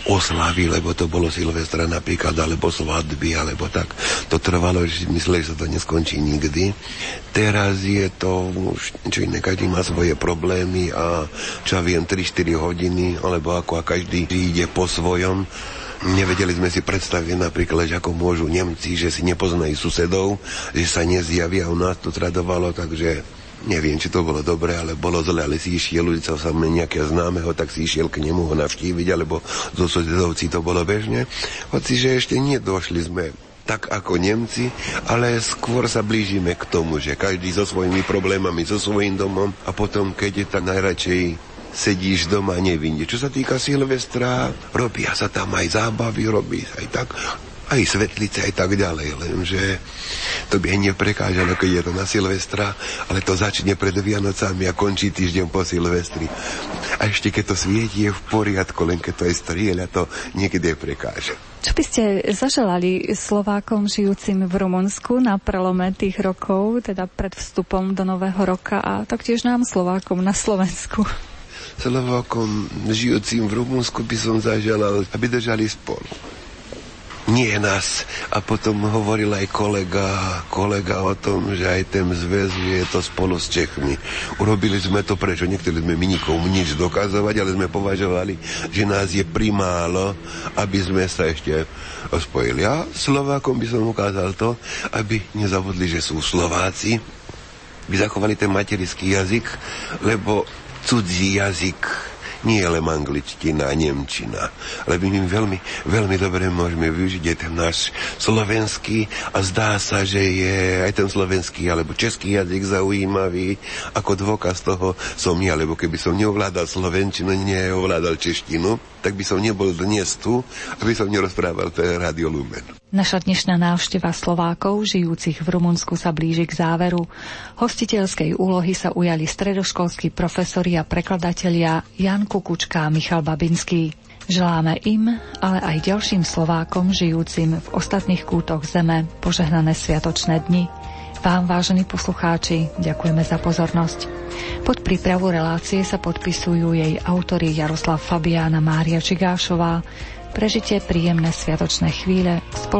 oslavy, lebo to bolo Silvestra napríklad, alebo svadby, alebo tak. To trvalo, že mysleli, že sa to neskončí nikdy. Teraz je to už čo iné, každý má svoje problémy a čo viem, 3-4 hodiny, alebo ako a každý ide po svojom. Nevedeli sme si predstaviť napríklad, že ako môžu Nemci, že si nepoznajú susedov, že sa nezjavia, u nás to tradovalo, takže neviem, či to bolo dobre, ale bolo zle, ale si išiel ulicou sa nejakého známeho, tak si išiel k nemu ho navštíviť, alebo zo susedovci to bolo bežne. Hoci, že ešte nedošli sme tak ako Nemci, ale skôr sa blížime k tomu, že každý so svojimi problémami, so svojím domom a potom, keď je tak najradšej sedíš doma nevinne. Čo sa týka Silvestra, robia sa tam aj zábavy, robí aj tak aj svetlice, aj tak ďalej, lenže to by neprekážalo, keď je to na Silvestra, ale to začne pred Vianocami a končí týždeň po Silvestri. A ešte keď to svieti, je v poriadku, len keď to je strieľa, to niekedy prekáže. Čo by ste zaželali Slovákom žijúcim v Rumunsku na prelome tých rokov, teda pred vstupom do nového roka a taktiež nám Slovákom na Slovensku? Slovákom žijúcim v Rumunsku by som zaželal, aby držali spolu nie nás. A potom hovoril aj kolega, kolega o tom, že aj ten zväz, je to spolu s Čechmi. Urobili sme to prečo? Nechceli sme my nikomu nič dokazovať, ale sme považovali, že nás je primálo, aby sme sa ešte spojili. Ja Slovákom by som ukázal to, aby nezabudli, že sú Slováci, by zachovali ten materický jazyk, lebo cudzí jazyk nie len angličtina a nemčina, lebo my veľmi, veľmi dobre môžeme využiť aj ten náš slovenský a zdá sa, že je aj ten slovenský alebo český jazyk zaujímavý. Ako dôkaz toho som ja, lebo keby som neovládal slovenčinu, neovládal češtinu, tak by som nebol dnes tu, aby som nerozprával to Radio Lumen. Naša dnešná návšteva Slovákov, žijúcich v Rumunsku, sa blíži k záveru. Hostiteľskej úlohy sa ujali stredoškolskí profesori a prekladatelia Jan Kukučka a Michal Babinský. Želáme im, ale aj ďalším Slovákom, žijúcim v ostatných kútoch zeme, požehnané sviatočné dni. Vám, vážení poslucháči, ďakujeme za pozornosť. Pod prípravu relácie sa podpisujú jej autory Jaroslav Fabiána Mária Čigášová, Prežite príjemné sviatočné chvíle spolu